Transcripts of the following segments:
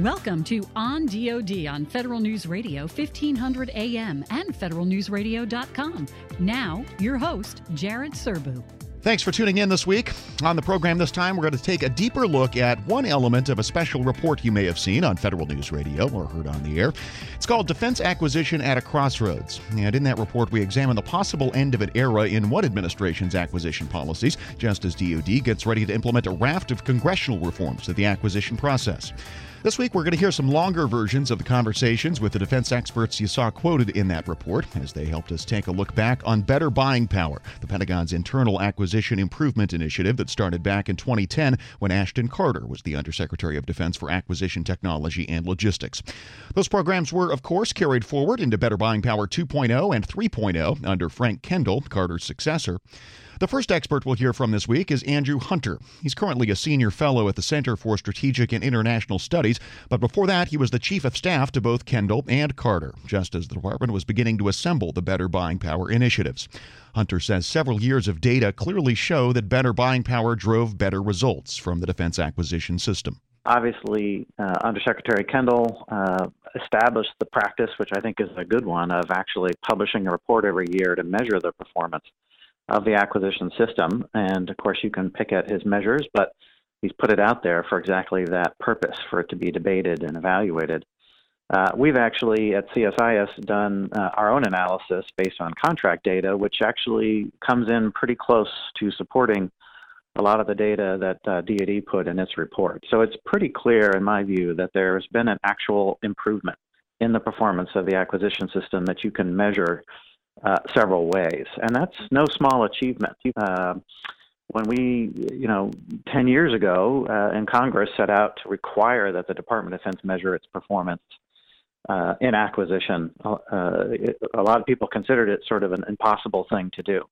Welcome to On DoD on Federal News Radio 1500 AM and federalnewsradio.com. Now, your host, Jared Serbu. Thanks for tuning in this week. On the program this time, we're going to take a deeper look at one element of a special report you may have seen on Federal News Radio or heard on the air. It's called Defense Acquisition at a Crossroads. And in that report, we examine the possible end of an era in one administration's acquisition policies, just as DoD gets ready to implement a raft of congressional reforms to the acquisition process. This week, we're going to hear some longer versions of the conversations with the defense experts you saw quoted in that report as they helped us take a look back on Better Buying Power, the Pentagon's internal acquisition improvement initiative that started back in 2010 when Ashton Carter was the Undersecretary of Defense for Acquisition Technology and Logistics. Those programs were, of course, carried forward into Better Buying Power 2.0 and 3.0 under Frank Kendall, Carter's successor. The first expert we'll hear from this week is Andrew Hunter. He's currently a senior fellow at the Center for Strategic and International Studies, but before that, he was the chief of staff to both Kendall and Carter, just as the department was beginning to assemble the Better Buying Power initiatives. Hunter says several years of data clearly show that better buying power drove better results from the defense acquisition system obviously, uh, Undersecretary Kendall uh, established the practice, which I think is a good one, of actually publishing a report every year to measure the performance of the acquisition system. And of course, you can pick at his measures, but he's put it out there for exactly that purpose, for it to be debated and evaluated. Uh, we've actually at CSIS done uh, our own analysis based on contract data, which actually comes in pretty close to supporting a lot of the data that uh, DoD put in its report. So it's pretty clear, in my view, that there's been an actual improvement in the performance of the acquisition system that you can measure uh, several ways, and that's no small achievement. Uh, when we, you know, 10 years ago uh, in Congress set out to require that the Department of Defense measure its performance uh, in acquisition, uh, it, a lot of people considered it sort of an impossible thing to do.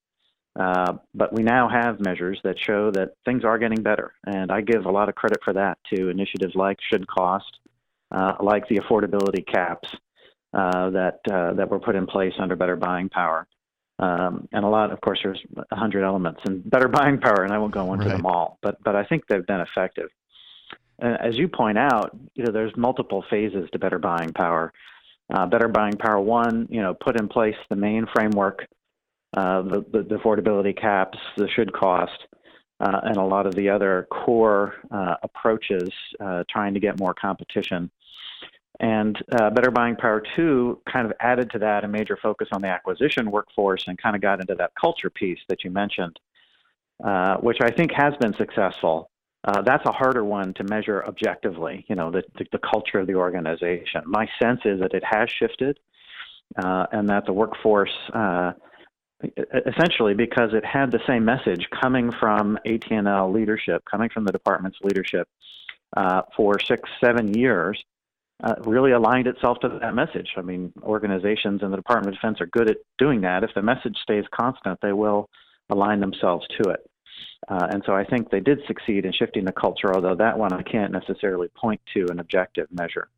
Uh, but we now have measures that show that things are getting better, and I give a lot of credit for that to initiatives like should cost, like the affordability caps, uh, that uh, that were put in place under Better Buying Power. Um, and a lot, of course, there's a hundred elements in Better Buying Power, and I won't go into right. them all, but but I think they've been effective. And as you point out, you know, there's multiple phases to Better Buying Power. Uh, Better Buying Power One, you know, put in place the main framework, uh, the, the, the affordability caps, the should cost, uh, and a lot of the other core uh, approaches uh, trying to get more competition and uh, Better Buying Power 2 kind of added to that a major focus on the acquisition workforce and kind of got into that culture piece that you mentioned, uh, which I think has been successful. Uh, that's a harder one to measure objectively, you know, the, the, the, culture of the organization. My sense is that it has shifted uh, and that the workforce, uh, essentially because it had the same message coming from AT&L leadership, coming from the department's leadership uh, for six, seven years, uh, really aligned itself to that message. I mean, organizations and the Department of Defense are good at doing that. If the message stays constant, they will align themselves to it. Uh, and so I think they did succeed in shifting the culture, although that one I can't necessarily point to an objective measure.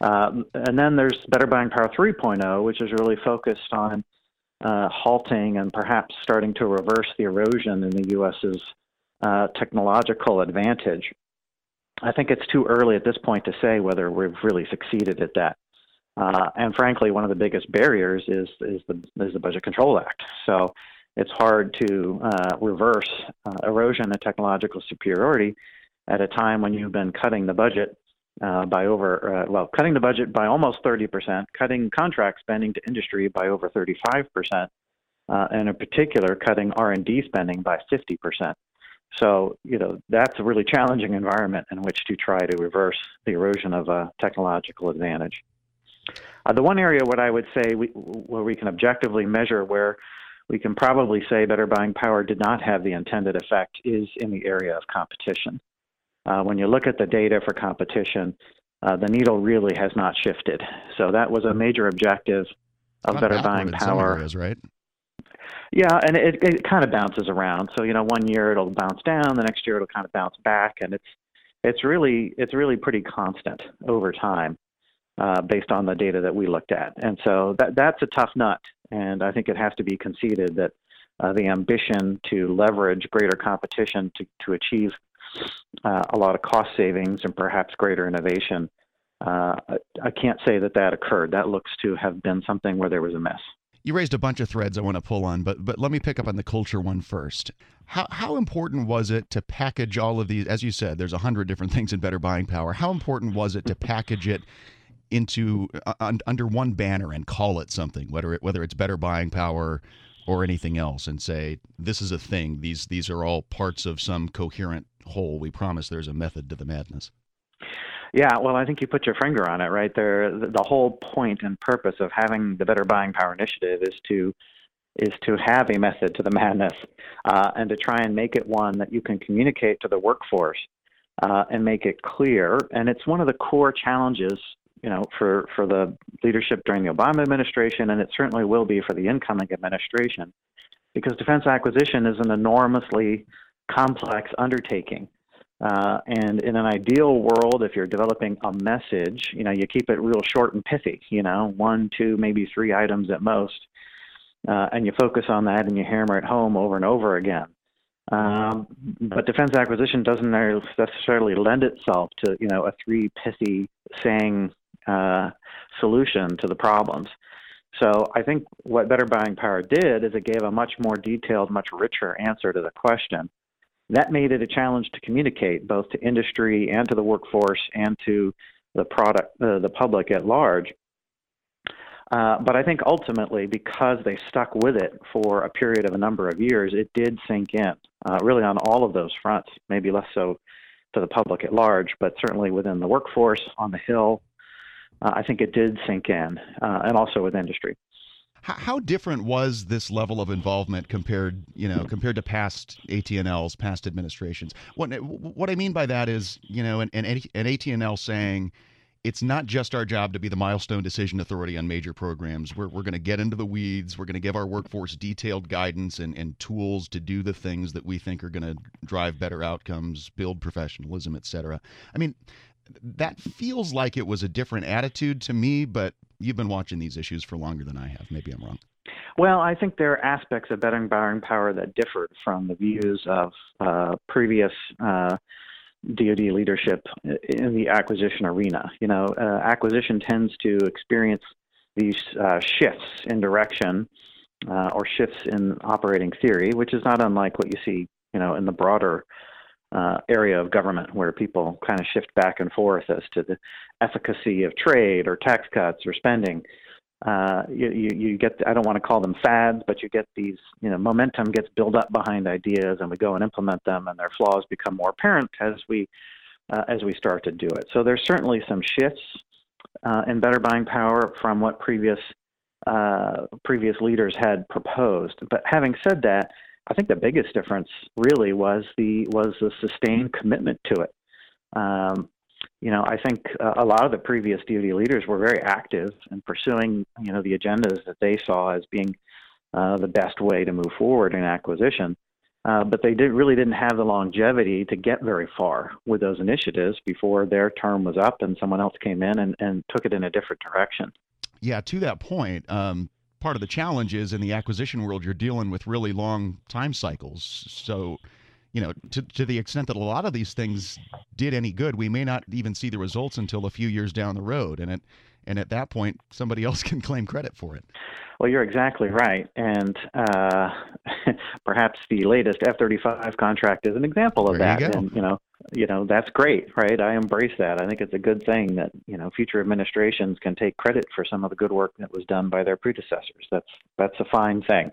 Um, and then there's Better Buying Power 3.0, which is really focused on uh, halting and perhaps starting to reverse the erosion in the U.S.'s uh, technological advantage. I think it's too early at this point to say whether we've really succeeded at that. Uh, and frankly, one of the biggest barriers is is the is the Budget Control Act. So it's hard to uh, reverse uh, erosion of technological superiority at a time when you've been cutting the budget uh, by over uh, well, cutting the budget by almost 30 percent, cutting contract spending to industry by over 35 percent, uh, and in particular, cutting R&D spending by 50 percent. So, you know, that's a really challenging environment in which to try to reverse the erosion of a technological advantage. Uh, the one area what I would say we, where we can objectively measure where we can probably say better buying power did not have the intended effect is in the area of competition. Uh, when you look at the data for competition, uh, the needle really has not shifted. So that was a major objective of better buying power. Areas, right? Yeah, and it, it kind of bounces around. So you know, one year it'll bounce down, the next year it'll kind of bounce back, and it's it's really it's really pretty constant over time, uh, based on the data that we looked at. And so that that's a tough nut, and I think it has to be conceded that uh, the ambition to leverage greater competition to, to achieve uh, a lot of cost savings and perhaps greater innovation. Uh, I, I can't say that that occurred. That looks to have been something where there was a mess. You raised a bunch of threads I want to pull on, but but let me pick up on the culture one first. How how important was it to package all of these? As you said, there's a hundred different things in better buying power. How important was it to package it into uh, under one banner and call it something, whether it whether it's better buying power or anything else, and say this is a thing. These these are all parts of some coherent whole. We promise there's a method to the madness. Yeah, well, I think you put your finger on it right there. The whole point and purpose of having the Better Buying Power initiative is to is to have a method to the madness uh, and to try and make it one that you can communicate to the workforce uh, and make it clear. And it's one of the core challenges, you know, for for the leadership during the Obama administration, and it certainly will be for the incoming administration, because defense acquisition is an enormously complex undertaking. Uh, and in an ideal world, if you're developing a message, you know, you keep it real short and pithy, you know, one, two, maybe three items at most. Uh, and you focus on that and you hammer it home over and over again. Um, but defense acquisition doesn't necessarily lend itself to, you know, a three pithy saying uh, solution to the problems. So I think what Better Buying Power did is it gave a much more detailed, much richer answer to the question. That made it a challenge to communicate both to industry and to the workforce and to the product, uh, the public at large. Uh, but I think ultimately, because they stuck with it for a period of a number of years, it did sink in, uh, really on all of those fronts, maybe less so to the public at large, but certainly within the workforce, on the Hill. Uh, I think it did sink in, uh, and also with industry. How, different was this level of involvement compared, you know, compared to past AT&Ls, past administrations? What what I mean by that is, you know, an, an, an AT&L saying it's not just our job to be the milestone decision authority on major programs. We're, we're going to get into the weeds. We're going to give our workforce detailed guidance and, and tools to do the things that we think are going to drive better outcomes, build professionalism, et cetera. I mean, that feels like it was a different attitude to me, but you've been watching these issues for longer than I have. Maybe I'm wrong. Well, I think there are aspects of better buying power that differed from the views of uh, previous uh, DoD leadership in the acquisition arena. You know, uh, acquisition tends to experience these uh, shifts in direction uh, or shifts in operating theory, which is not unlike what you see, you know, in the broader uh, area of government where people kind of shift back and forth as to the efficacy of trade or tax cuts or spending. Uh, you, you, you get I don't want to call them fads, but you get these you know momentum gets built up behind ideas, and we go and implement them, and their flaws become more apparent as we uh, as we start to do it. So there's certainly some shifts uh, in better buying power from what previous uh, previous leaders had proposed. But having said that, I think the biggest difference really was the was the sustained commitment to it. Um, you know, I think uh, a lot of the previous DoD leaders were very active in pursuing, you know, the agendas that they saw as being uh, the best way to move forward in acquisition. Uh, but they did, really didn't have the longevity to get very far with those initiatives before their term was up and someone else came in and, and took it in a different direction. Yeah, to that point, um, part of the challenge is in the acquisition world, you're dealing with really long time cycles. So, you know, to, to the extent that a lot of these things did any good, we may not even see the results until a few years down the road. And it, and at that point, somebody else can claim credit for it. Well, you're exactly right, and uh, perhaps the latest F-35 contract is an example of there that. You and you know, you know that's great, right? I embrace that. I think it's a good thing that you know future administrations can take credit for some of the good work that was done by their predecessors. That's that's a fine thing.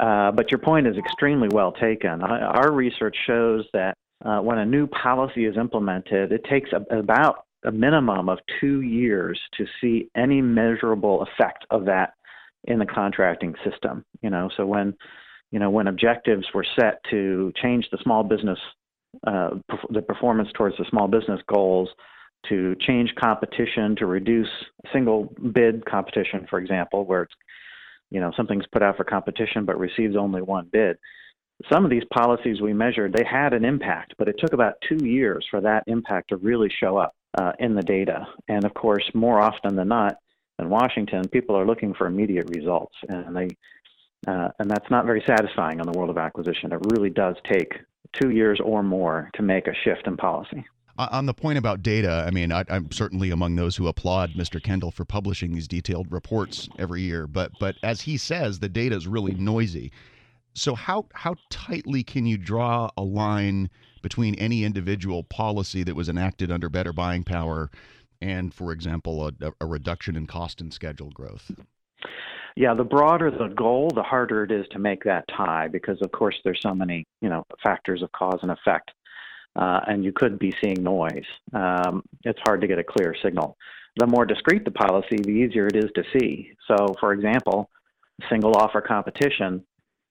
Uh, but your point is extremely well taken. Our research shows that uh, when a new policy is implemented, it takes a, about a minimum of two years to see any measurable effect of that in the contracting system. You know, so when you know when objectives were set to change the small business uh, the performance towards the small business goals, to change competition, to reduce single bid competition, for example, where it's you know something's put out for competition but receives only one bid. Some of these policies we measured, they had an impact, but it took about two years for that impact to really show up uh, in the data. And of course, more often than not, in Washington, people are looking for immediate results, and they Uh, and that's not very satisfying in the world of acquisition. It really does take two years or more to make a shift in policy. On the point about data, I mean, I, am certainly among those who applaud Mr. Kendall for publishing these detailed reports every year. But but as he says, the data is really noisy. So how how tightly can you draw a line between any individual policy that was enacted under better buying power and, for example, a, a reduction in cost and schedule growth? Yeah, the broader the goal, the harder it is to make that tie because, of course, there's so many you know factors of cause and effect, uh, and you could be seeing noise. Um, it's hard to get a clear signal. The more discrete the policy, the easier it is to see. So, for example, single offer competition.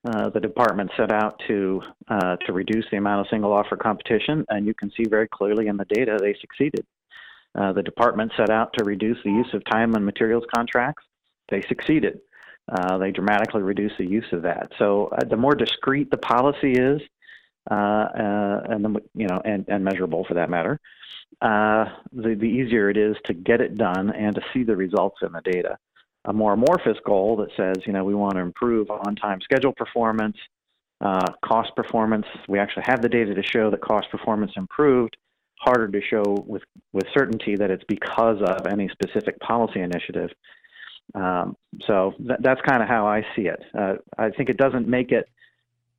Uh, the department set out to uh, to reduce the amount of single offer competition, and you can see very clearly in the data they succeeded. Uh, the department set out to reduce the use of time and materials contracts. They succeeded uh, they dramatically reduce the use of that. So uh, the more discrete the policy is, uh, uh and the, you know, and, and measurable for that matter, uh, the the easier it is to get it done and to see the results in the data. A more amorphous goal that says, you know, we want to improve on-time schedule performance, cost performance. We actually have the data to show that cost performance improved. Harder to show with with certainty that it's because of any specific policy initiative. Um, so th- that's kind of how I see it. Uh, I think it doesn't make it,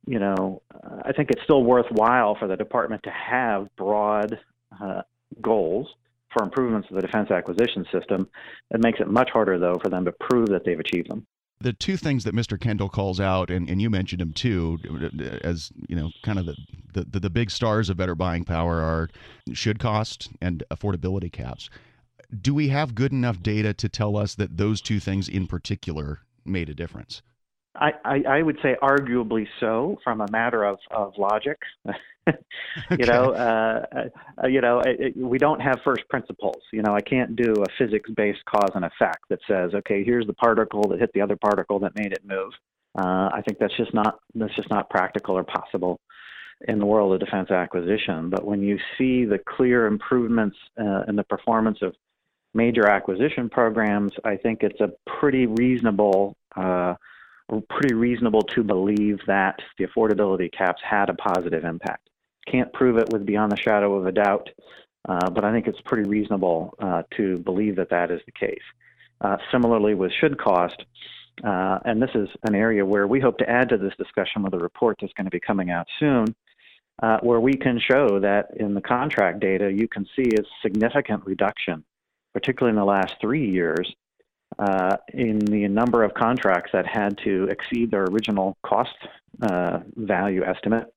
you know, I think it's still worthwhile for the department to have broad uh, goals for improvements of the defense acquisition system. It makes it much harder, though, for them to prove that they've achieved them. The two things that Mr. Kendall calls out, and, and you mentioned him too, as you know, kind of the, the, the big stars of better buying power are should cost and affordability caps do we have good enough data to tell us that those two things in particular made a difference? I, I, I would say arguably so, from a matter of, of logic. okay. You know, uh, uh, you know, it, it, we don't have first principles. You know, I can't do a physics-based cause and effect that says, okay, here's the particle that hit the other particle that made it move. Uh, I think that's just not that's just not practical or possible in the world of defense acquisition. But when you see the clear improvements uh, in the performance of major acquisition programs, I think it's a pretty reasonable, uh, pretty reasonable to believe that the affordability caps had a positive impact. Can't prove it with beyond the shadow of a doubt, uh, but I think it's pretty reasonable uh, to believe that that is the case. Uh, similarly, with should cost, uh, and this is an area where we hope to add to this discussion with a report that's going to be coming out soon. Uh, where we can show that in the contract data, you can see a significant reduction particularly in the last three years, uh, in the number of contracts that had to exceed their original cost uh, value estimate,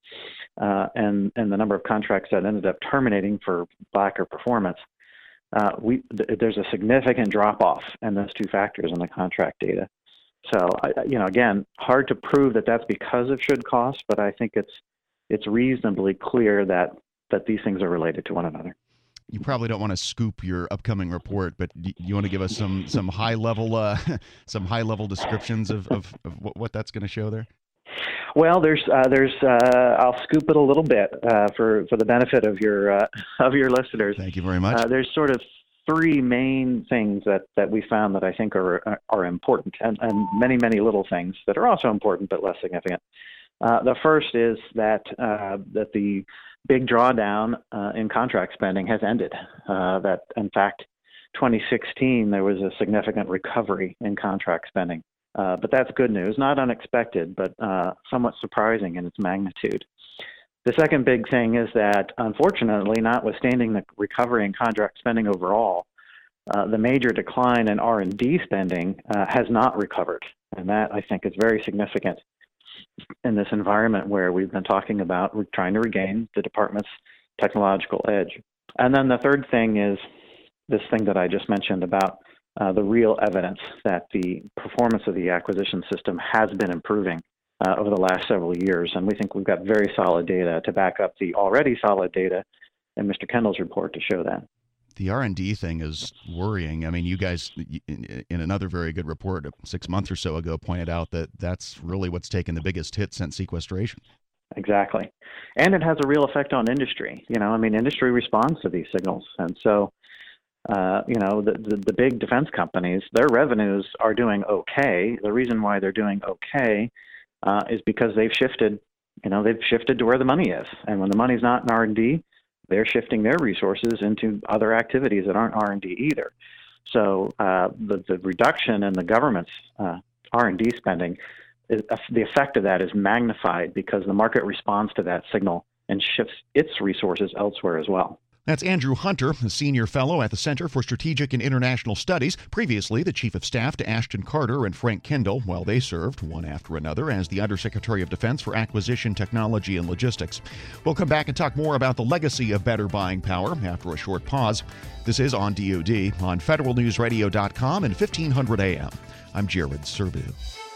uh, and and the number of contracts that ended up terminating for lack of performance. Uh, we th- there's a significant drop off in those two factors in the contract data. So you know, again, hard to prove that that's because of should cost, but I think it's it's reasonably clear that that these things are related to one another you probably don't want to scoop your upcoming report, but you want to give us some some high level uh, some high level descriptions of, of, of what, what that's going to show there. Well, there's uh, there's uh, I'll scoop it a little bit uh, for for the benefit of your uh, of your listeners. Thank you very much. Uh, there's sort of three main things that, that we found that I think are are important, and, and many many little things that are also important but less significant. Uh, the first is that uh, that the big drawdown uh, in contract spending has ended. Uh, that, in fact, 2016 there was a significant recovery in contract spending. Uh, but that's good news, not unexpected, but uh, somewhat surprising in its magnitude. The second big thing is that, unfortunately, notwithstanding the recovery in contract spending overall, uh, the major decline in R&D spending uh, has not recovered, and that I think is very significant in this environment where we've been talking about we're trying to regain the department's technological edge. And then the third thing is this thing that I just mentioned about uh, the real evidence that the performance of the acquisition system has been improving uh, over the last several years. And we think we've got very solid data to back up the already solid data in Mr. Kendall's report to show that the R&D thing is worrying. I mean, you guys in another very good report 6 months or so ago pointed out that that's really what's taken the biggest hit since sequestration. Exactly. And it has a real effect on industry. You know, I mean, industry responds to these signals. And so uh, you know, the, the, the big defense companies, their revenues are doing okay. The reason why they're doing okay uh, is because they've shifted, you know, they've shifted to where the money is. And when the money's not in R&D, they're shifting their resources into other activities that aren't R&D either. So uh, the, the reduction in the government's uh, R&D spending, is, uh, the effect of that is magnified because the market responds to that signal and shifts its resources elsewhere as well. That's Andrew Hunter, a senior fellow at the Center for Strategic and International Studies, previously the chief of staff to Ashton Carter and Frank Kendall, while they served, one after another, as the Undersecretary of Defense for Acquisition, Technology, and Logistics. We'll come back and talk more about the legacy of better buying power after a short pause. This is on DoD on federalnewsradio.com and 1500 AM. I'm Jared Serbu.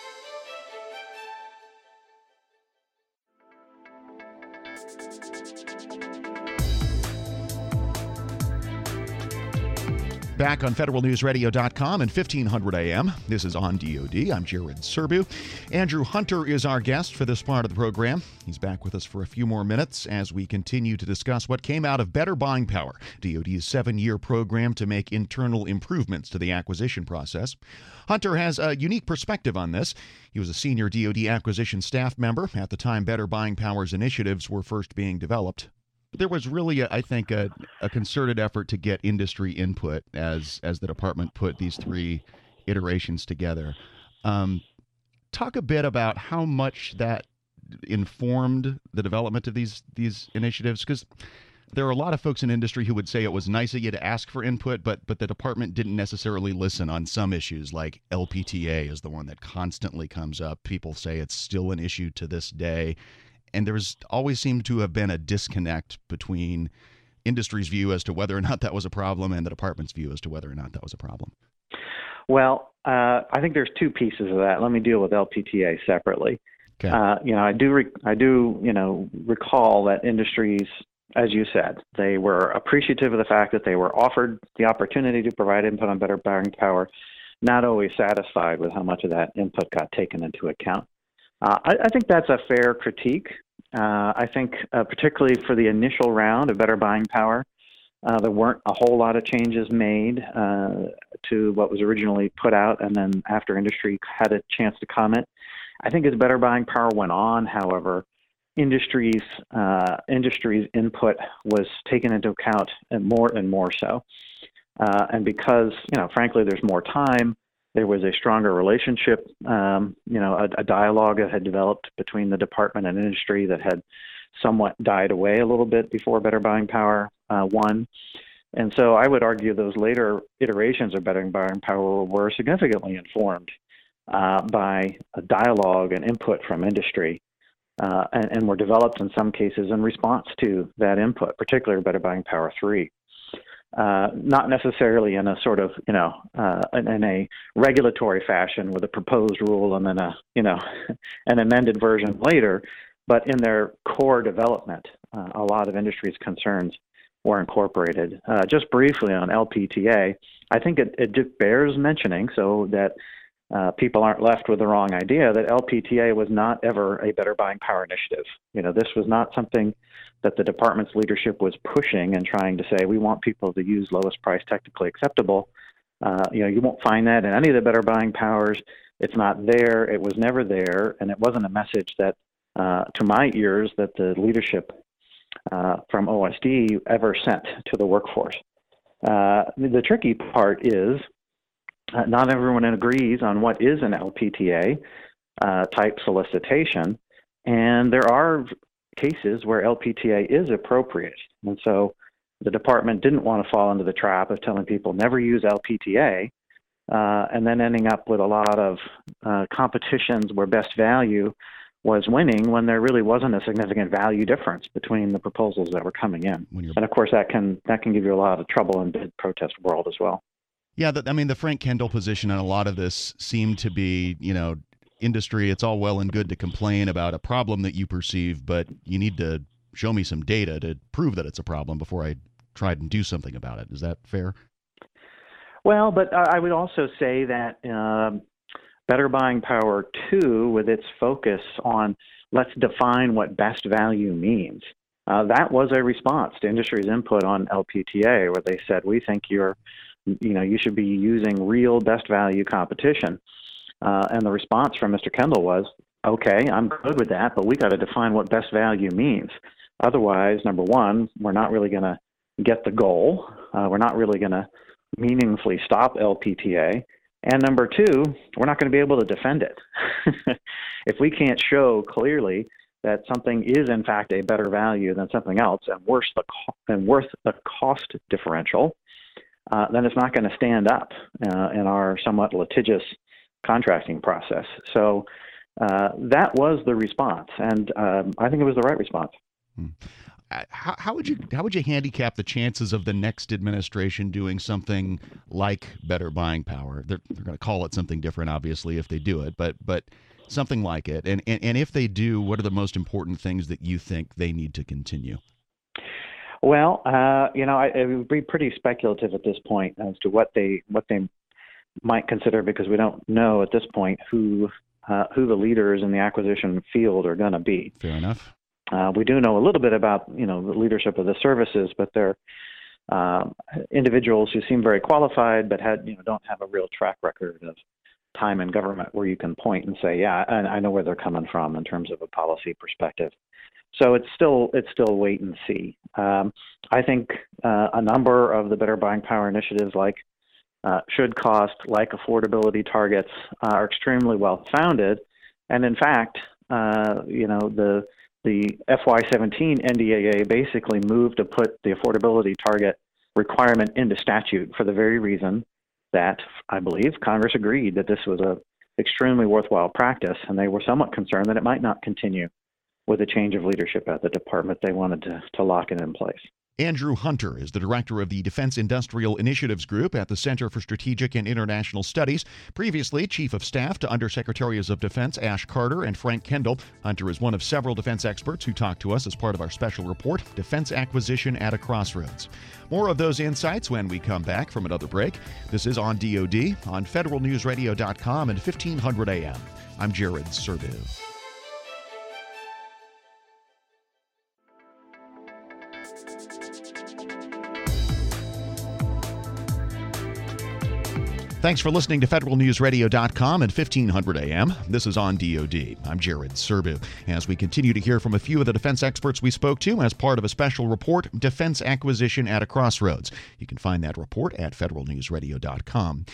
Back on federalnewsradio.com and 1500 AM. This is on DoD. I'm Jared Serbu. Andrew Hunter is our guest for this part of the program. He's back with us for a few more minutes as we continue to discuss what came out of Better Buying Power, DoD's seven year program to make internal improvements to the acquisition process. Hunter has a unique perspective on this. He was a senior DoD acquisition staff member at the time Better Buying Power's initiatives were first being developed there was really, a, I think, a, a, concerted effort to get industry input as as the department put these three iterations together. Um, talk a bit about how much that informed the development of these these initiatives, because there are a lot of folks in industry who would say it was nice of you to ask for input, but but the department didn't necessarily listen on some issues, like LPTA is the one that constantly comes up. People say it's still an issue to this day and there's always seemed to have been a disconnect between industry's view as to whether or not that was a problem and the department's view as to whether or not that was a problem. Well, uh, I think there's two pieces of that. Let me deal with LPTA separately. Okay. Uh, you know, I do, re- I do, you know, recall that industries, as you said, they were appreciative of the fact that they were offered the opportunity to provide input on better buying power, not always satisfied with how much of that input got taken into account. Uh, I, I, think that's a fair critique. Uh, I think, uh, particularly for the initial round of better buying power, uh, there weren't a whole lot of changes made uh, to what was originally put out, and then after industry had a chance to comment. I think as better buying power went on, however, industries uh, industry's input was taken into account and more and more so. and because, you know, frankly, there's more time, there was a stronger relationship, um, you know, a, a, dialogue that had developed between the department and industry that had somewhat died away a little bit before Better Buying Power uh, one. And so I would argue those later iterations of Better Buying Power were significantly informed uh, by a dialogue and input from industry. Uh, and, and were developed in some cases in response to that input, particularly Better Buying Power 3 uh, not necessarily in a sort of you know uh, in, in, a regulatory fashion with a proposed rule and then a you know an amended version later, but in their core development, uh, a lot of industry's concerns were incorporated. Uh, just briefly on LPTA, I think it, it bears mentioning so that. Uh, people aren't left with the wrong idea that LPTA was not ever a better buying power initiative. You know, this was not something that the department's leadership was pushing and trying to say we want people to use lowest price technically acceptable. Uh, you know, you won't find that in any of the better buying powers. It's not there. It was never there, and it wasn't a message that, uh, to my ears, that the leadership uh, from OSD ever sent to the workforce. Uh, the tricky part is uh, not everyone agrees on what is an LPTA uh, type solicitation, and there are cases where LPTA is appropriate. And so the department didn't want to fall into the trap of telling people never use LPTA uh, and then ending up with a lot of uh, competitions where best value was winning when there really wasn't a significant value difference between the proposals that were coming in. And of course, that can that can give you a lot of trouble in bid protest world as well. Yeah, the, I mean, the Frank Kendall position on a lot of this seemed to be, you know, industry, it's all well and good to complain about a problem that you perceive, but you need to show me some data to prove that it's a problem before I try and do something about it. Is that fair? Well, but I would also say that uh, Better Buying Power 2, with its focus on let's define what best value means, uh, that was a response to industry's input on LPTA, where they said, "We think you're, you know, you should be using real best value competition." Uh, and the response from Mr. Kendall was, "Okay, I'm good with that, but we got to define what best value means. Otherwise, number one, we're not really going to get the goal. Uh, we're not really going to meaningfully stop LPTA." And number two, we're not going to be able to defend it. if we can't show clearly that something is in fact a better value than something else and the co- and worth the cost differential, uh, then it's not going to stand up uh, in our somewhat litigious contracting process. So uh, that was the response, and um, I think it was the right response. Hmm. Uh, how, how, would you how would you handicap the chances of the next administration doing something like better buying power? They're, they're going to call it something different, obviously, if they do it. But but something like it. And, and, and if they do, what are the most important things that you think they need to continue? Well, uh, you know, I, it would be pretty speculative at this point as to what they what they might consider because we don't know at this point who uh, who the leaders in the acquisition field are going to be. Fair enough. Uh, we do know a little bit about you know the leadership of the services, but they're uh, individuals who seem very qualified but had you know don't have a real track record of time in government where you can point and say, yeah, I, I know where they're coming from in terms of a policy perspective. So it's still it's still wait and see. Um, I think uh, a number of the better buying power initiatives, like uh, should cost, like affordability targets, uh, are extremely well founded, and in fact, uh, you know the the FY17 NDAA basically moved to put the affordability target requirement into statute for the very reason that I believe Congress agreed that this was a extremely worthwhile practice, and they were somewhat concerned that it might not continue with a change of leadership at the department. They wanted to, to lock it in place. Andrew Hunter is the director of the Defense Industrial Initiatives Group at the Center for Strategic and International Studies. Previously, Chief of Staff to Undersecretaries of Defense Ash Carter and Frank Kendall. Hunter is one of several defense experts who talked to us as part of our special report, Defense Acquisition at a Crossroads. More of those insights when we come back from another break. This is on DoD on federalnewsradio.com and 1500 AM. I'm Jared Serbu. Thanks for listening to federalnewsradio.com and 1500 AM. This is on DoD. I'm Jared Serbu. As we continue to hear from a few of the defense experts we spoke to as part of a special report, Defense Acquisition at a Crossroads. You can find that report at federalnewsradio.com.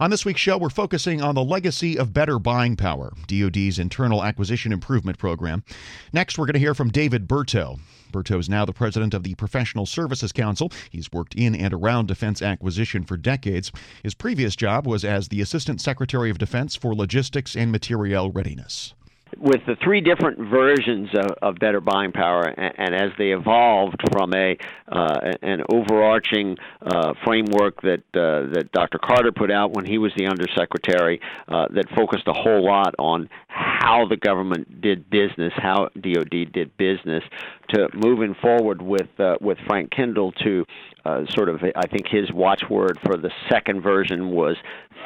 On this week's show, we're focusing on the legacy of better buying power, DoD's internal acquisition improvement program. Next, we're going to hear from David Berteau. Berteau is now the president of the Professional Services Council. He's worked in and around defense acquisition for decades. His previous job was as the Assistant Secretary of Defense for Logistics and Materiel Readiness with the three different versions of, of better buying power, and, and, as they evolved from a uh, an overarching uh, framework that uh, that Dr. Carter put out when he was the undersecretary, uh, that focused a whole lot on how the government did business, how DoD did business, to moving forward with uh, with Frank Kendall to uh, sort of I think his watchword for the second version was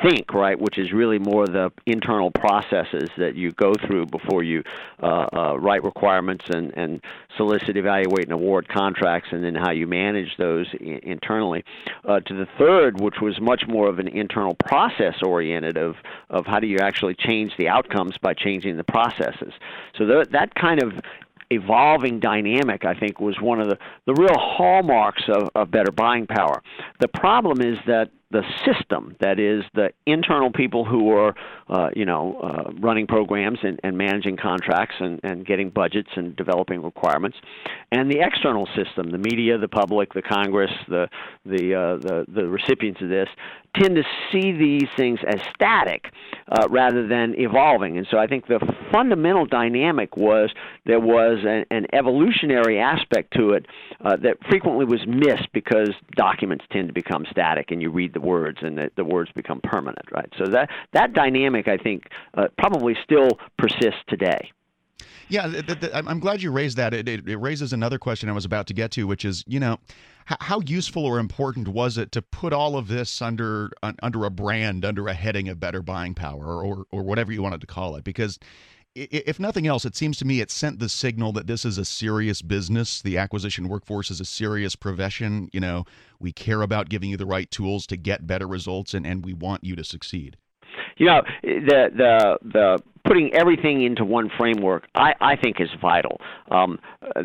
think, right, which is really more the internal processes that you go through before you uh, uh, write requirements and, and solicit, evaluate, and award contracts, and then how you manage those I- internally. Uh, to the third, which was much more of an internal process oriented of, of how do you actually change the outcomes by changing the processes. So th- that kind of evolving dynamic, I think, was one of the, the real hallmarks of, of better buying power. The problem is that the system, that is, the internal people who are, uh, you know, uh, running programs and, and managing contracts and, and getting budgets and developing requirements, and the external system, the media, the public, the Congress, the the uh, the, the recipients of this, tend to see these things as static uh, rather than evolving. And so I think the fundamental dynamic was there was an, an evolutionary aspect to it uh, that frequently was missed because documents tend to become static and you read the words and the, the words become permanent, right? So that that dynamic, I think, uh, probably still persists today. Yeah, th- th- I'm glad you raised that. It, it, it, raises another question I was about to get to, which is, you know, h- how useful or important was it to put all of this under uh, under a brand, under a heading of better buying power, or or whatever you wanted to call it? Because if nothing else, it seems to me it sent the signal that this is a serious business. The acquisition workforce is a serious profession. You know, we care about giving you the right tools to get better results, and, and we want you to succeed. You know, the the the putting everything into one framework, I, I think is vital. Um,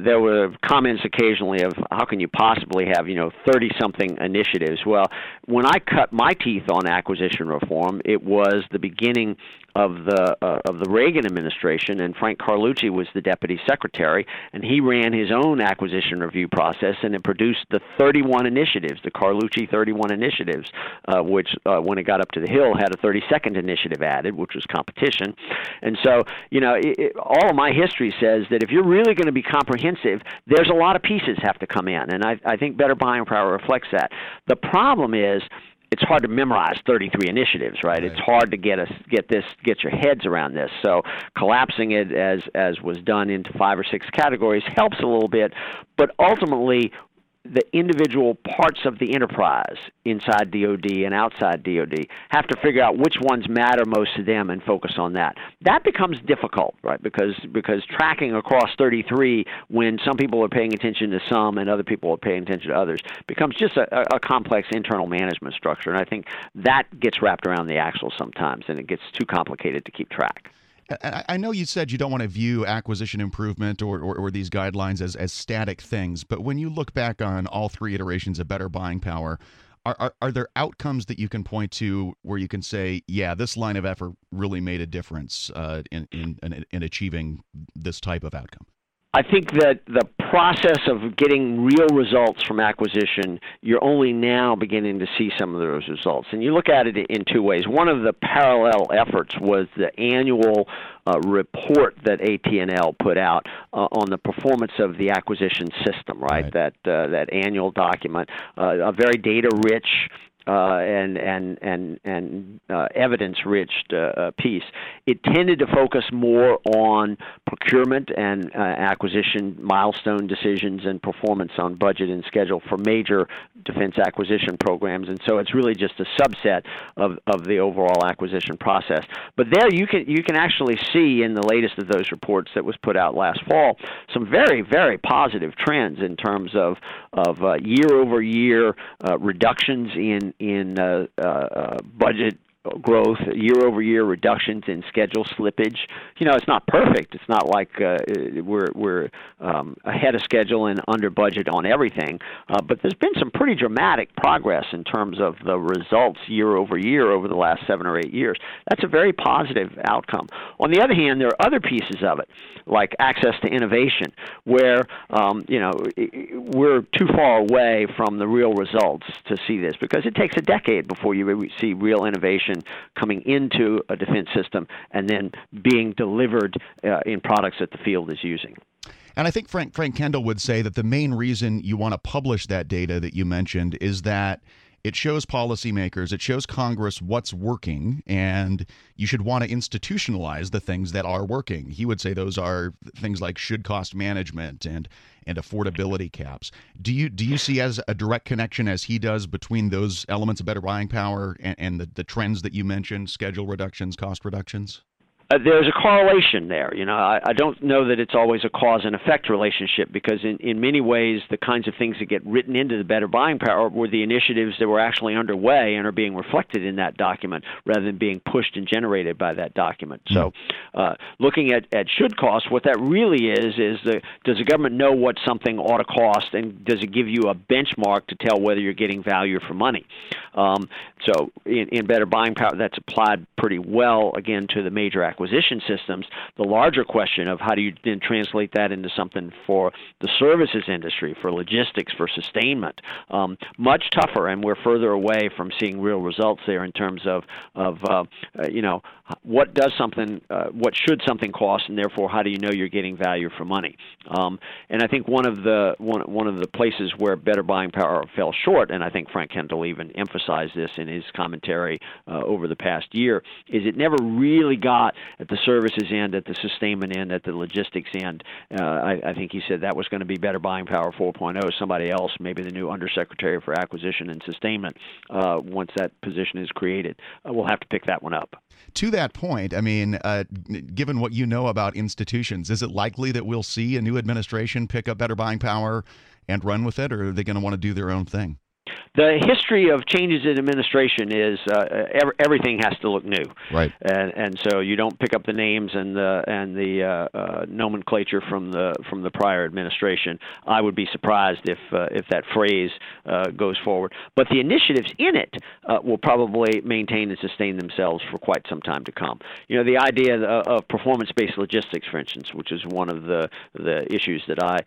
there were comments occasionally of how can you possibly have you know 30 something initiatives. Well, when I cut my teeth on acquisition reform, it was the beginning of the uh, of the Reagan administration, and Frank Carlucci was the deputy secretary, and he ran his own acquisition review process, and it produced the 31 initiatives, the Carlucci 31 initiatives, uh, which uh, when it got up to the Hill had a 32nd initiative added, which was competition, and so you know it, it, all of my history says that if you're really going to be comprehensive, there's a lot of pieces have to come in, and I, I think better buying power reflects that. The problem is it's hard to memorize 33 initiatives, right? right? It's hard to get us get this get your heads around this. So collapsing it as as was done into five or six categories helps a little bit, but ultimately the individual parts of the enterprise inside DoD and outside DoD have to figure out which ones matter most to them and focus on that. That becomes difficult, right? Because because tracking across 33 when some people are paying attention to some and other people are paying attention to others becomes just a, a complex internal management structure. And I think that gets wrapped around the axle sometimes, and it gets too complicated to keep track. I know you said you don't want to view acquisition improvement or, or, or, these guidelines as, as static things, but when you look back on all three iterations of better buying power, are, are, are there outcomes that you can point to where you can say, yeah, this line of effort really made a difference uh, in, in, in achieving this type of outcome? I think that the process of getting real results from acquisition, you're only now beginning to see some of those results. And you look at it in two ways. One of the parallel efforts was the annual uh, report that AT&L put out uh, on the performance of the acquisition system, right? right. That uh, that annual document, uh, a very data rich uh, and and and and uh, evidence-rich uh, uh, piece. It tended to focus more on procurement and uh, acquisition milestone decisions and performance on budget and schedule for major defense acquisition programs, and so it's really just a subset of, of the overall acquisition process. But there, you can you can actually see in the latest of those reports that was put out last fall some very very positive trends in terms of of year over year reductions in in uh, uh, uh, budget growth, year over year reductions in schedule slippage. You know, it's not perfect. It's not like uh, we're we're um, ahead of schedule and under budget on everything, uh, but there's been some pretty dramatic progress in terms of the results year over year over the last seven or eight years. That's a very positive outcome. On the other hand, there are other pieces of it, like access to innovation, where um, you know we're too far away from the real results to see this because it takes a decade before you see real innovation information coming into a defense system and then being delivered uh, in products that the field is using. And I think Frank Frank Kendall would say that the main reason you want to publish that data that you mentioned is that it shows policymakers, it shows Congress what's working, and you should want to institutionalize the things that are working. He would say those are things like should cost management and and affordability caps. Do you do you see as a direct connection as he does between those elements of better buying power and, and the, the trends that you mentioned, schedule reductions, cost reductions? Uh, there's a correlation there. You know, I, I don't know that it's always a cause and effect relationship because in, in many ways the kinds of things that get written into the better buying power were the initiatives that were actually underway and are being reflected in that document rather than being pushed and generated by that document. So, hmm. uh, looking at, at should cost, what that really is is the does the government know what something ought to cost and does it give you a benchmark to tell whether you're getting value for money? Um, so in, in better buying power, that's applied pretty well again to the major acquisition systems. The larger question of how do you then translate that into something for the services industry, for logistics, for sustainment, um, much tougher, and we're further away from seeing real results there in terms of of uh, uh, you know what does something, uh, what should something cost, and therefore how do you know you're getting value for money? Um, and I think one of the one one of the places where better buying power fell short, and I think Frank Kendall even emphasized this in his commentary uh, over the past year, is it never really got at the services end, at the sustainment end, at the logistics end. Uh, I, I think he said that was going to be better buying power 4.0. Somebody else, maybe the new Undersecretary for Acquisition and Sustainment, uh, once that position is created, uh, we'll have to pick that one up. To that point, I mean, uh, given what you know about institutions, is it likely that we'll see a new administration pick up better buying power and run with it, or are they going to want to do their own thing? The history of changes in administration is uh, every, everything has to look new, right? And and so you don't pick up the names and the and the uh, uh, nomenclature from the from the prior administration. I would be surprised if uh, if that phrase uh, goes forward. But the initiatives in it uh, will probably maintain and sustain themselves for quite some time to come. You know, the idea of performance-based logistics, for instance, which is one of the the issues that I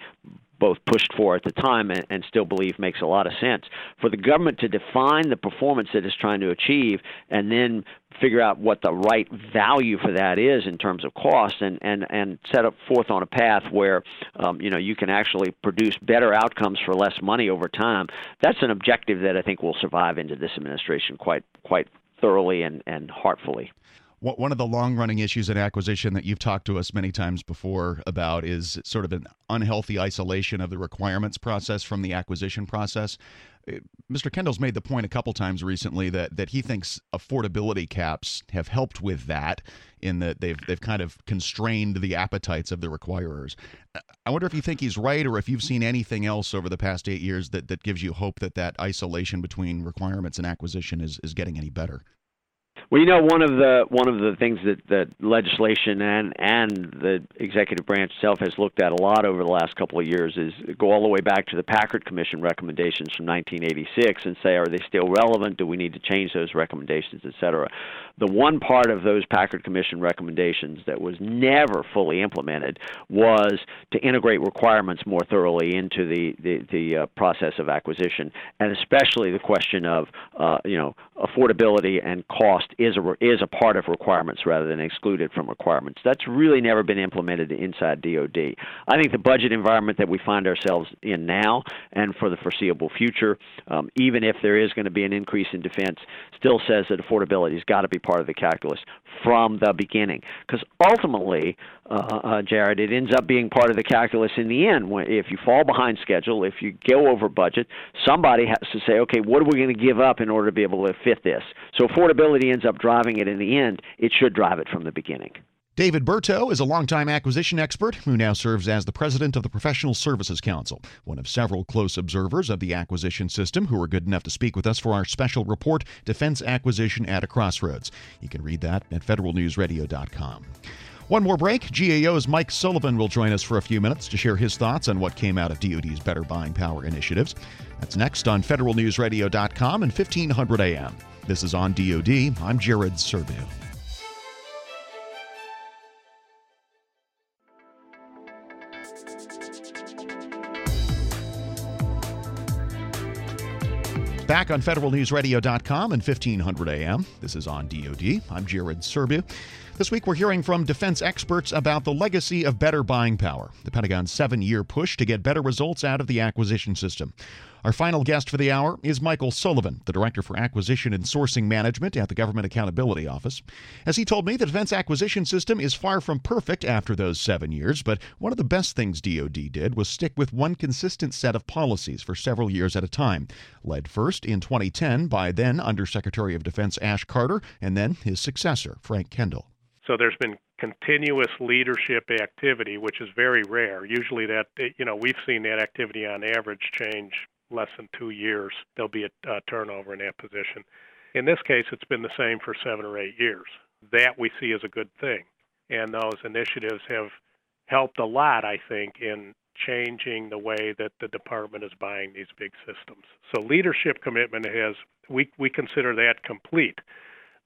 both pushed for at the time and, and, still believe makes a lot of sense. For the government to define the performance that it's trying to achieve and then figure out what the right value for that is in terms of cost and, and, and set up forth on a path where um, you know you can actually produce better outcomes for less money over time. That's an objective that I think will survive into this administration quite quite thoroughly and, and heartfully. One of the long running issues in acquisition that you've talked to us many times before about is sort of an unhealthy isolation of the requirements process from the acquisition process. Uh, Mr. Kendall's made the point a couple times recently that, that he thinks affordability caps have helped with that in that they've they've kind of constrained the appetites of the requirers. I wonder if you think he's right or if you've seen anything else over the past eight years that, that gives you hope that that isolation between requirements and acquisition is, is getting any better. Well, you know, one of the one of the things that that legislation and and the executive branch itself has looked at a lot over the last couple of years is go all the way back to the Packard Commission recommendations from 1986 and say, are they still relevant? Do we need to change those recommendations, et cetera? The one part of those Packard Commission recommendations that was never fully implemented was to integrate requirements more thoroughly into the the, the uh, process of acquisition, and especially the question of uh, you know affordability and cost is a is a part of requirements rather than excluded from requirements. That's really never been implemented inside DoD. I think the budget environment that we find ourselves in now and for the foreseeable future, um, even if there is going to be an increase in defense, still says that affordability has got to be part of the calculus from the beginning. Because ultimately, uh, uh, Jared, it ends up being part of the calculus in the end. If you fall behind schedule, if you go over budget, somebody has to say, okay, what are we going to give up in order to be able to fit this? So affordability ends up driving it in the end. It should drive it from the beginning. David Berteau is a longtime acquisition expert who now serves as the president of the Professional Services Council, one of several close observers of the acquisition system who are good enough to speak with us for our special report, Defense Acquisition at a Crossroads. You can read that at federalnewsradio.com. One more break. GAO's Mike Sullivan will join us for a few minutes to share his thoughts on what came out of DoD's Better Buying Power initiatives. That's next on federalnewsradio.com and 1500 AM. This is on DoD. I'm Jared Serbu. Back on federalnewsradio.com and 1500 AM. This is on DoD. I'm Jared Serbu. This week, we're hearing from defense experts about the legacy of better buying power, the Pentagon's seven year push to get better results out of the acquisition system. Our final guest for the hour is Michael Sullivan, the Director for Acquisition and Sourcing Management at the Government Accountability Office. As he told me, the defense acquisition system is far from perfect after those seven years, but one of the best things DoD did was stick with one consistent set of policies for several years at a time, led first in 2010 by then Undersecretary of Defense Ash Carter and then his successor, Frank Kendall. So there's been continuous leadership activity, which is very rare. Usually, that you know we've seen that activity on average change less than two years. There'll be a, a turnover in that position. In this case, it's been the same for seven or eight years. That we see as a good thing, and those initiatives have helped a lot, I think, in changing the way that the department is buying these big systems. So leadership commitment has we we consider that complete.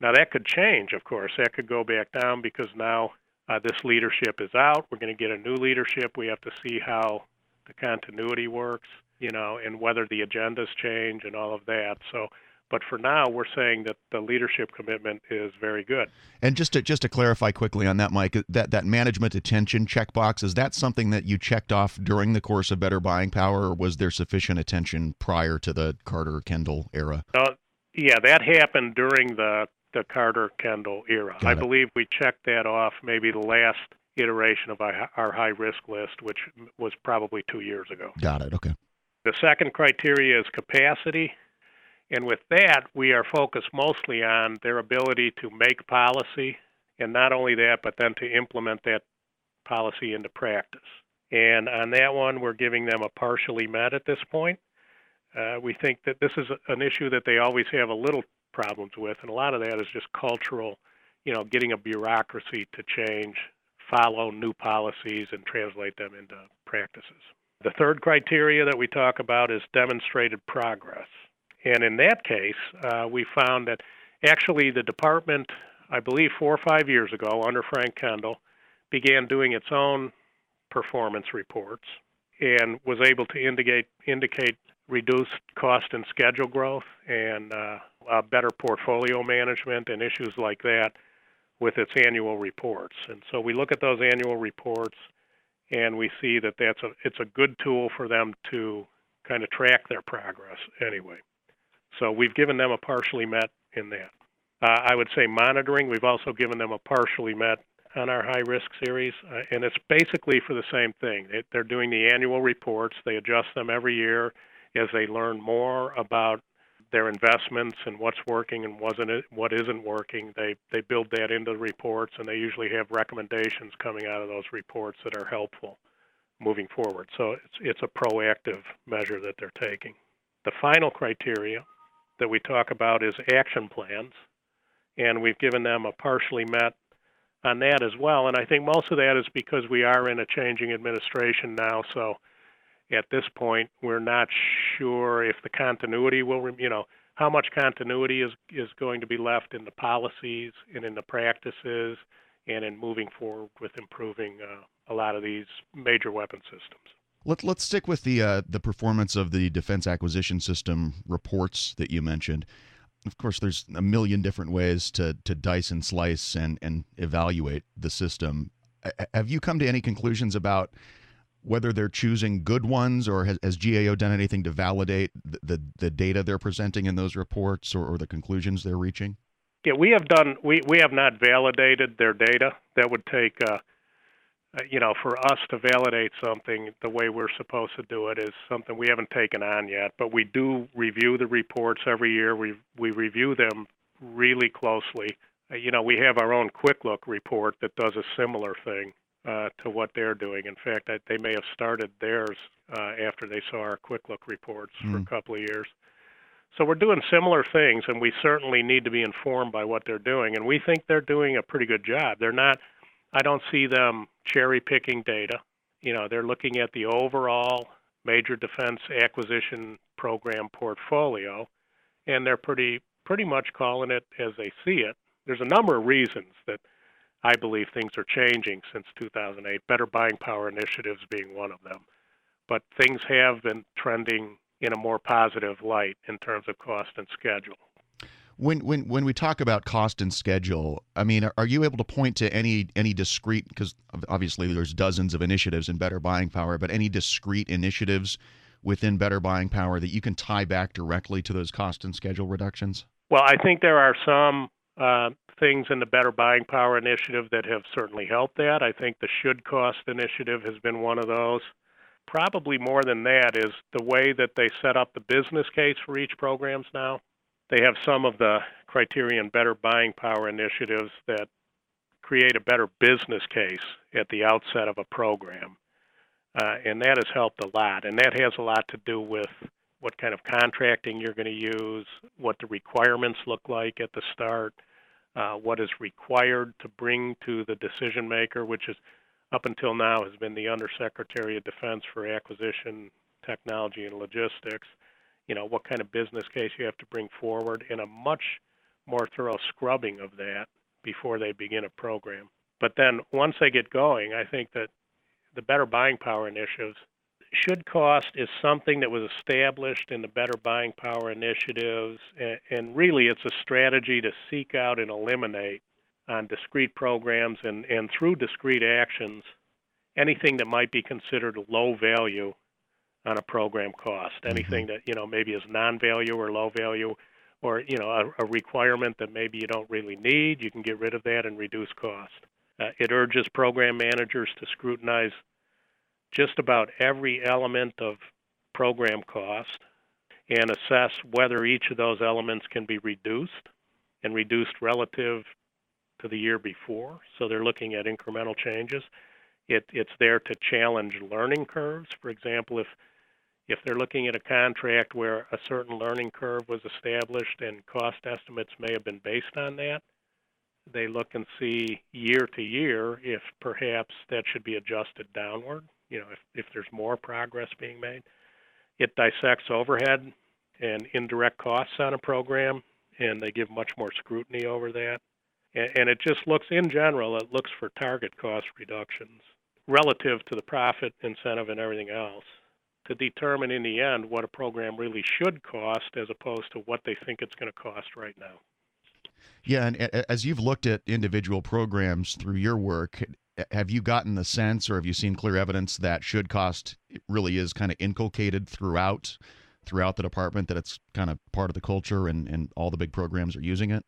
Now, that could change, of course. That could go back down because now uh, this leadership is out. We're going to get a new leadership. We have to see how the continuity works, you know, and whether the agendas change and all of that. So, but for now, we're saying that the leadership commitment is very good. And just to just to clarify quickly on that, Mike, that that management attention checkbox is that something that you checked off during the course of Better Buying Power, or was there sufficient attention prior to the Carter Kendall era? Uh, yeah, that happened during the the Carter Kendall era. Got I it. believe we checked that off maybe the last iteration of our our high risk list, which was probably two years ago. Got it. Okay. The second criteria is capacity. And with that, we are focused mostly on their ability to make policy, and not only that, but then to implement that policy into practice. And on that one, we're giving them a partially met at this point. Uh, we think that this is an issue that they always have a little problems with, and a lot of that is just cultural, you know, getting a bureaucracy to change, follow new policies, and translate them into practices. The third criteria that we talk about is demonstrated progress. And in that case, uh, we found that actually the department, I believe four or five years ago, under Frank Kendall, began doing its own performance reports and was able to indicate indicate reduced cost and schedule growth and uh, better portfolio management and issues like that with its annual reports. And so we look at those annual reports and we see that that's a it's a good tool for them to kind of track their progress anyway. So we've given them a partially met in that. Uh, I would say monitoring. We've also given them a partially met on our high risk series, uh, and it's basically for the same thing. They, they're doing the annual reports. They adjust them every year as they learn more about their investments and what's working and wasn't it, what isn't working. They they build that into the reports, and they usually have recommendations coming out of those reports that are helpful moving forward. So it's it's a proactive measure that they're taking. The final criteria that we talk about is action plans, and we've given them a partially met on that as well. And I think most of that is because we are in a changing administration now, so at this point we're not sure if the continuity will, you know, how much continuity is is going to be left in the policies and in the practices and in moving forward with improving uh, a lot of these major weapon systems. Let, let's stick with the uh, the performance of the defense acquisition system reports that you mentioned. Of course, there's a million different ways to to dice and slice and and evaluate the system. Have you come to any conclusions about whether they're choosing good ones, or has, has GAO done anything to validate the, the, the data they're presenting in those reports, or, or the conclusions they're reaching? Yeah, we have done. We we have not validated their data. That would take, uh, uh, you know, for us to validate something the way we're supposed to do it is something we haven't taken on yet. But we do review the reports every year. We we review them really closely. Uh, you know, we have our own quick look report that does a similar thing uh, to what they're doing. In fact, I, they may have started theirs uh, after they saw our quick look reports for a Mm. couple of years. So we're doing similar things, and we certainly need to be informed by what they're doing. And we think they're doing a pretty good job. They're not. I don't see them cherry picking data. You know, they're looking at the overall major defense acquisition program portfolio, and they're pretty pretty much calling it as they see it. There's a number of reasons that I believe things are changing since 2008. Better buying power initiatives being one of them, but things have been trending in a more positive light in terms of cost and schedule. When when when we talk about cost and schedule, I mean, are- are you able to point to any any discrete? Because obviously there's dozens of initiatives in Better Buying Power, but any discrete initiatives within Better Buying Power that you can tie back directly to those cost and schedule reductions? Well, I think there are some uh, things in the Better Buying Power initiative that have certainly helped that. I think the Should Cost initiative has been one of those. Probably more than that is the way that they set up the business case for each programs now. They have some of the criterion Better Buying Power initiatives that create a better business case at the outset of a program. Uh, and that has helped a lot. And that has a lot to do with what kind of contracting you're going to use, what the requirements look like at the start, uh, what is required to bring to the decision maker, which is up until now has been the Undersecretary of Defense for Acquisition, Technology, and Logistics. You know, what kind of business case you have to bring forward, and a much more thorough scrubbing of that before they begin a program. But then once they get going, I think that the Better Buying Power initiatives should cost is something that was established in the Better Buying Power initiatives, and, and really it's a strategy to seek out and eliminate on discrete programs and, and through discrete actions anything that might be considered low value on a program cost. Anything that you know maybe is non-value or low value, or you know a, a requirement that maybe you don't really need. You can get rid of that and reduce cost. Uh, it urges program managers to scrutinize just about every element of program cost and assess whether each of those elements can be reduced and reduced relative to the year before. So they're looking at incremental changes. It, it's there to challenge learning curves. For example, if if they're looking at a contract where a certain learning curve was established and cost estimates may have been based on that, they look and see year to year if perhaps that should be adjusted downward, you know, if, if there's more progress being made. It dissects overhead and indirect costs on a program, and they give much more scrutiny over that. And, and it just looks, in general, it looks for target cost reductions relative to the profit incentive and everything else to determine in the end what a program really should cost as opposed to what they think it's going to cost right now. Yeah, and as you've looked at individual programs through your work, have you gotten the sense or have you seen clear evidence that should cost really is kind of inculcated throughout throughout the department that it's kind of part of the culture and, and all the big programs are using it?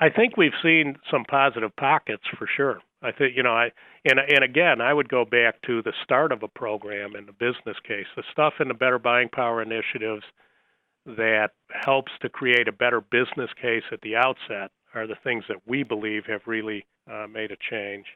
I think we've seen some positive pockets for sure. I think you know I and and again I would go back to the start of a program and the business case, the stuff in the Better Buying Power initiatives that helps to create a better business case at the outset are the things that we believe have really uh, made a change.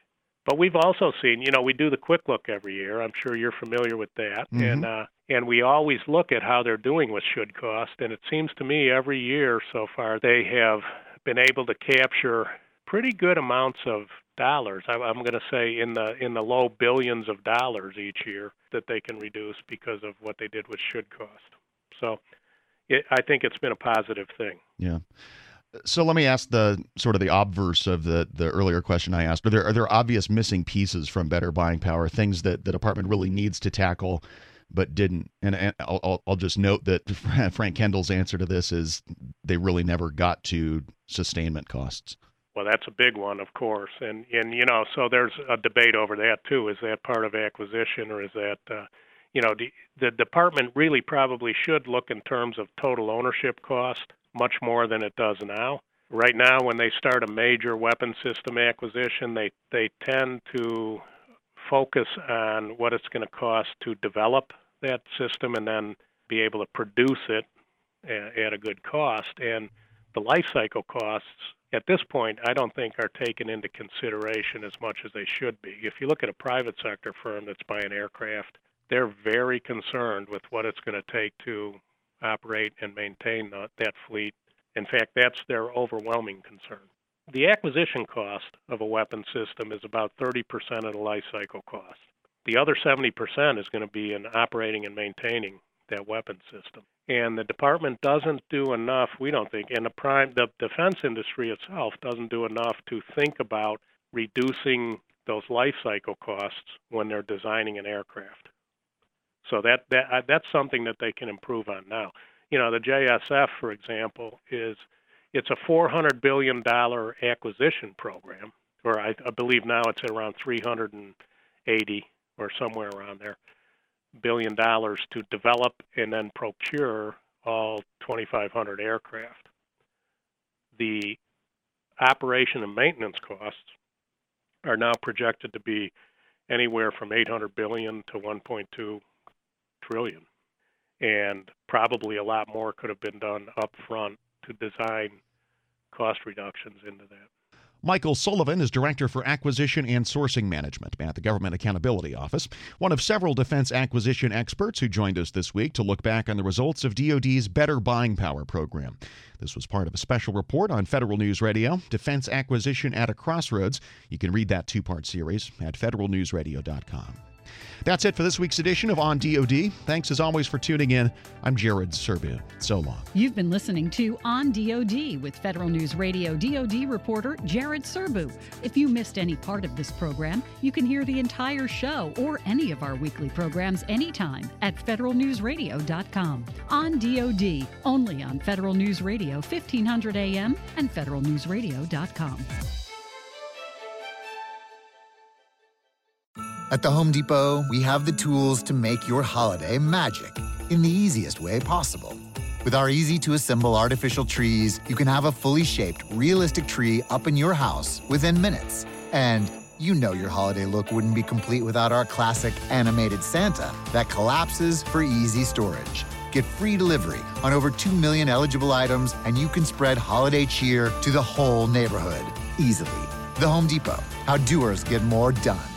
But we've also seen, you know, we do the quick look every year. I'm sure you're familiar with that, mm-hmm. and uh, and we always look at how they're doing with should cost. And it seems to me every year so far they have been able to capture pretty good amounts of dollars. I'm going to say in the in the low billions of dollars each year that they can reduce because of what they did with should cost. So it, I think it's been a positive thing. Yeah. So let me ask the sort of the obverse of the the earlier question I asked. Are there are there obvious missing pieces from better buying power? Things that the department really needs to tackle but didn't. And, and I'll, I'll just note that Frank Kendall's answer to this is they really never got to sustainment costs. Well, that's a big one, of course, and and you know, so there's a debate over that too. Is that part of acquisition, or is that, uh, you know, the, the department really probably should look in terms of total ownership cost much more than it does now. Right now, when they start a major weapon system acquisition, they they tend to focus on what it's going to cost to develop that system and then be able to produce it at a good cost. And the life cycle costs at this point, I don't think are taken into consideration as much as they should be. If you look at a private sector firm that's buying aircraft, they're very concerned with what it's going to take to operate and maintain the, that fleet. In fact, that's their overwhelming concern. The acquisition cost of a weapon system is about 30% of the life cycle cost. The other 70% is going to be in operating and maintaining that weapon system. And the department doesn't do enough, we don't think, and the prime the defense industry itself doesn't do enough to think about reducing those life cycle costs when they're designing an aircraft. So that that uh, that's something that they can improve on now. You know, the JSF, for example, is it's a 400 billion dollar acquisition program, or I, I believe now it's around 380 or somewhere around there billion dollars to develop and then procure all 2,500 aircraft. The operation and maintenance costs are now projected to be anywhere from 800 billion to 1.2 trillion, and probably a lot more could have been done up front to design cost reductions into that. Michael Sullivan is Director for Acquisition and Sourcing Management at the Government Accountability Office, one of several defense acquisition experts who joined us this week to look back on the results of DoD's Better Buying Power program. This was part of a special report on Federal News Radio, Defense Acquisition at a Crossroads. You can read that two part series at federalnewsradio.com. That's it for this week's edition of On DoD. Thanks as always for tuning in. I'm Jared Serbu. So long. You've been listening to On DoD with Federal News Radio DoD reporter Jared Serbu. If you missed any part of this program, you can hear the entire show or any of our weekly programs anytime at federalnewsradio.com. On DoD, only on Federal News Radio 1500 AM and federalnewsradio.com. At the Home Depot, we have the tools to make your holiday magic in the easiest way possible. With our easy to assemble artificial trees, you can have a fully shaped, realistic tree up in your house within minutes. And you know your holiday look wouldn't be complete without our classic animated Santa that collapses for easy storage. Get free delivery on over 2 million eligible items, and you can spread holiday cheer to the whole neighborhood easily. The Home Depot. How doers get more done.